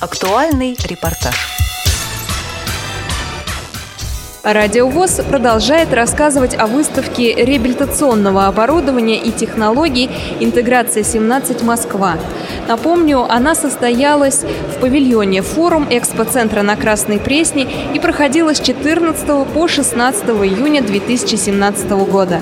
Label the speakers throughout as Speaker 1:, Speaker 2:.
Speaker 1: Актуальный репортаж.
Speaker 2: Радио ВОЗ продолжает рассказывать о выставке реабилитационного оборудования и технологий «Интеграция 17 Москва». Напомню, она состоялась в павильоне «Форум» экспоцентра на Красной Пресне и проходила с 14 по 16 июня 2017 года.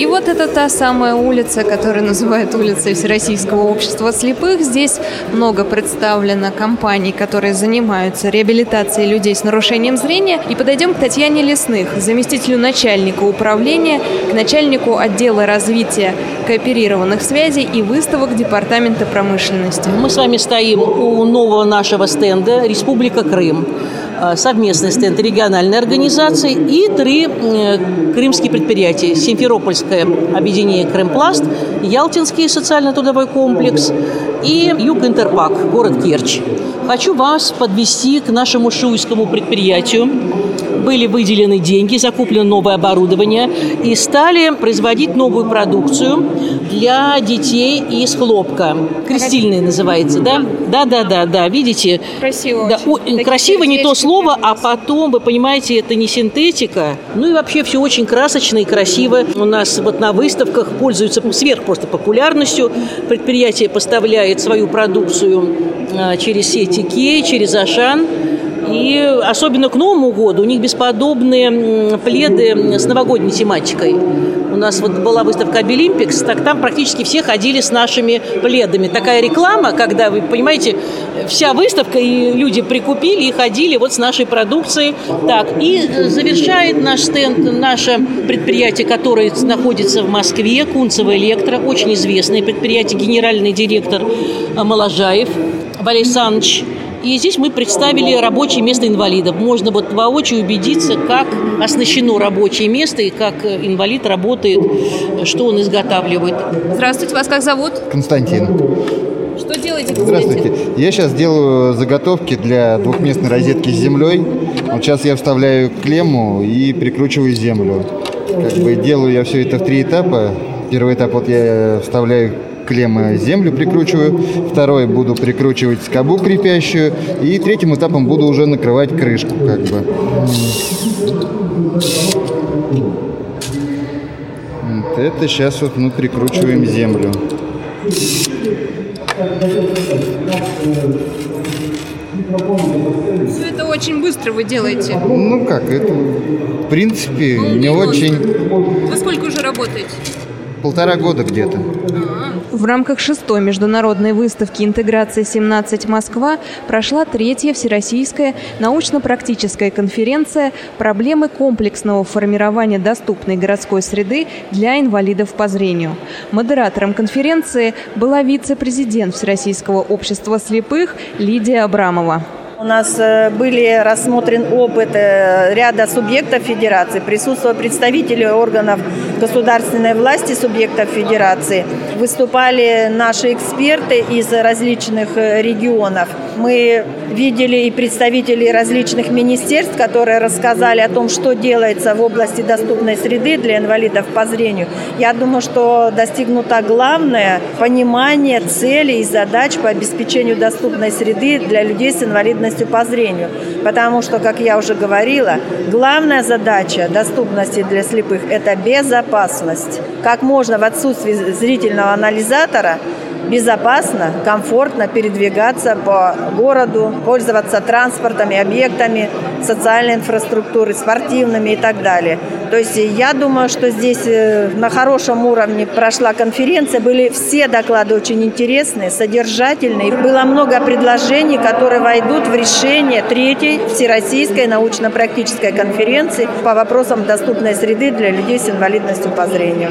Speaker 2: И вот это та самая улица, которую называют улицей Всероссийского общества слепых. Здесь много представлено компаний, которые занимаются реабилитацией людей с нарушением зрения. И подойдем к Татьяне Лесных, заместителю начальника управления, к начальнику отдела развития кооперированных связей и выставок Департамента промышленности.
Speaker 3: Мы с вами стоим у нового нашего стенда «Республика Крым». Э, совместный стенд региональной организации и три э, крымские предприятия. Симферопольское объединение «Крымпласт», Ялтинский социально-трудовой комплекс и Юг Интерпак, город Керчь. Хочу вас подвести к нашему шуйскому предприятию. Были выделены деньги, закуплено новое оборудование и стали производить новую продукцию для детей из хлопка. Крестильный называется, да? Да, да, да, да. Видите?
Speaker 2: Красиво.
Speaker 3: Да,
Speaker 2: очень.
Speaker 3: Красиво не то слово, а потом, вы понимаете, это не синтетика. Ну и вообще все очень красочно и красиво. У нас вот на выставках пользуются сверх просто популярностью. Предприятие поставляет свою продукцию а, через сети Кей, через Ашан. И особенно к Новому году у них бесподобные пледы с новогодней тематикой. У нас вот была выставка Обилимпикс, так там практически все ходили с нашими пледами. Такая реклама, когда, вы понимаете, вся выставка, и люди прикупили и ходили вот с нашей продукцией. Так, и завершает наш стенд наше предприятие, которое находится в Москве, Кунцево Электро, очень известное предприятие, генеральный директор Моложаев Валерий Александрович и здесь мы представили рабочее место инвалидов. Можно вот воочию убедиться, как оснащено рабочее место и как инвалид работает, что он изготавливает.
Speaker 2: Здравствуйте, вас как зовут?
Speaker 4: Константин.
Speaker 2: Что делаете?
Speaker 4: Здравствуйте. Я сейчас делаю заготовки для двухместной розетки с землей. Вот сейчас я вставляю клемму и прикручиваю землю. Как бы делаю я все это в три этапа. Первый этап вот я вставляю клеммы землю прикручиваю, второй буду прикручивать скобу крепящую, и третьим этапом буду уже накрывать крышку, как бы. Вот это сейчас вот мы прикручиваем землю.
Speaker 2: Все это очень быстро вы делаете.
Speaker 4: Ну как, это в принципе
Speaker 2: Ну,
Speaker 4: не
Speaker 2: нужно.
Speaker 4: очень.
Speaker 2: Вы сколько уже работаете?
Speaker 4: Полтора года где-то.
Speaker 2: В рамках шестой международной выставки «Интеграция-17 Москва» прошла третья всероссийская научно-практическая конференция «Проблемы комплексного формирования доступной городской среды для инвалидов по зрению». Модератором конференции была вице-президент Всероссийского общества слепых Лидия Абрамова.
Speaker 5: У нас э, были рассмотрен опыт э, ряда субъектов федерации, присутствовали представители органов государственной власти субъектов федерации, выступали наши эксперты из различных э, регионов. Мы видели и представителей различных министерств, которые рассказали о том, что делается в области доступной среды для инвалидов по зрению. Я думаю, что достигнуто главное понимание целей и задач по обеспечению доступной среды для людей с инвалидностью по зрению. Потому что, как я уже говорила, главная задача доступности для слепых – это безопасность. Как можно в отсутствии зрительного анализатора безопасно, комфортно передвигаться по городу, пользоваться транспортами, объектами социальной инфраструктуры, спортивными и так далее. То есть я думаю, что здесь э, на хорошем уровне прошла конференция, были все доклады очень интересные, содержательные. Было много предложений, которые войдут в решение третьей Всероссийской научно-практической конференции по вопросам доступной среды для людей с инвалидностью по зрению.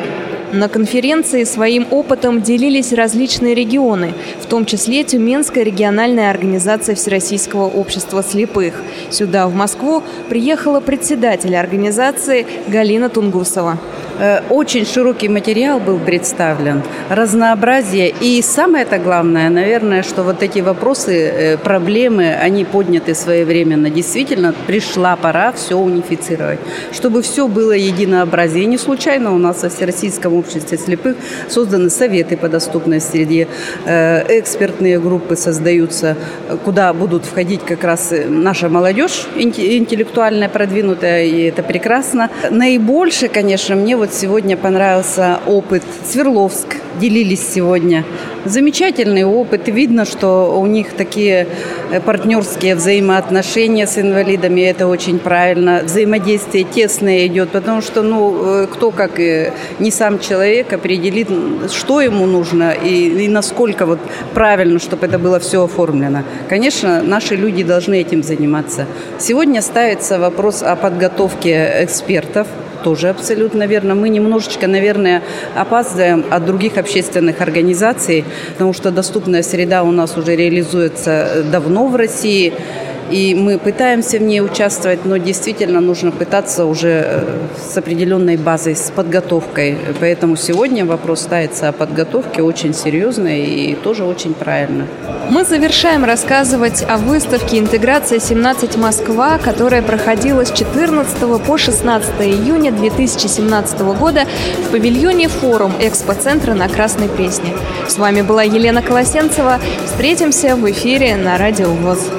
Speaker 2: На конференции своим опытом делились различные регионы, в том числе Тюменская региональная организация Всероссийского общества слепых. Сюда, в Москву, приехала председатель организации Галина Тунгусова.
Speaker 6: Э, Очень широкий материал был представлен, разнообразие. И самое это главное, наверное, что вот эти вопросы, э, проблемы, они подняты своевременно. Действительно, пришла пора все унифицировать, чтобы все было единообразие. И не случайно у нас во Всероссийском обществе слепых созданы советы по доступной среде, э, экспертные группы создаются, куда будут входить как раз наша молодежь интеллектуальная, продвинутая, и это прекрасно. Наибольше, конечно, мне вот сегодня понравился опыт. Свердловск, делились сегодня. Замечательный опыт. Видно, что у них такие э, партнерские взаимоотношения с инвалидами. Это очень правильно. Взаимодействие тесное идет, потому что, ну, э, кто как не сам человек определит, что ему нужно и, и насколько вот правильно, чтобы это было все оформлено. Конечно, наши люди должны этим заниматься. Сегодня ставится вопрос о подготовке экспертов тоже абсолютно верно. Мы немножечко, наверное, опаздываем от других общественных организаций, потому что доступная среда у нас уже реализуется давно в России и мы пытаемся в ней участвовать, но действительно нужно пытаться уже э, с определенной базой, с подготовкой. Поэтому сегодня вопрос ставится о подготовке очень серьезно и тоже очень правильно.
Speaker 2: Мы завершаем рассказывать о выставке «Интеграция 17 Москва», которая проходила с 14 по 16 июня 2017 года в павильоне «Форум» экспоцентра на Красной Пресне. С вами была Елена Колосенцева. Встретимся в эфире на Радио ВОЗ.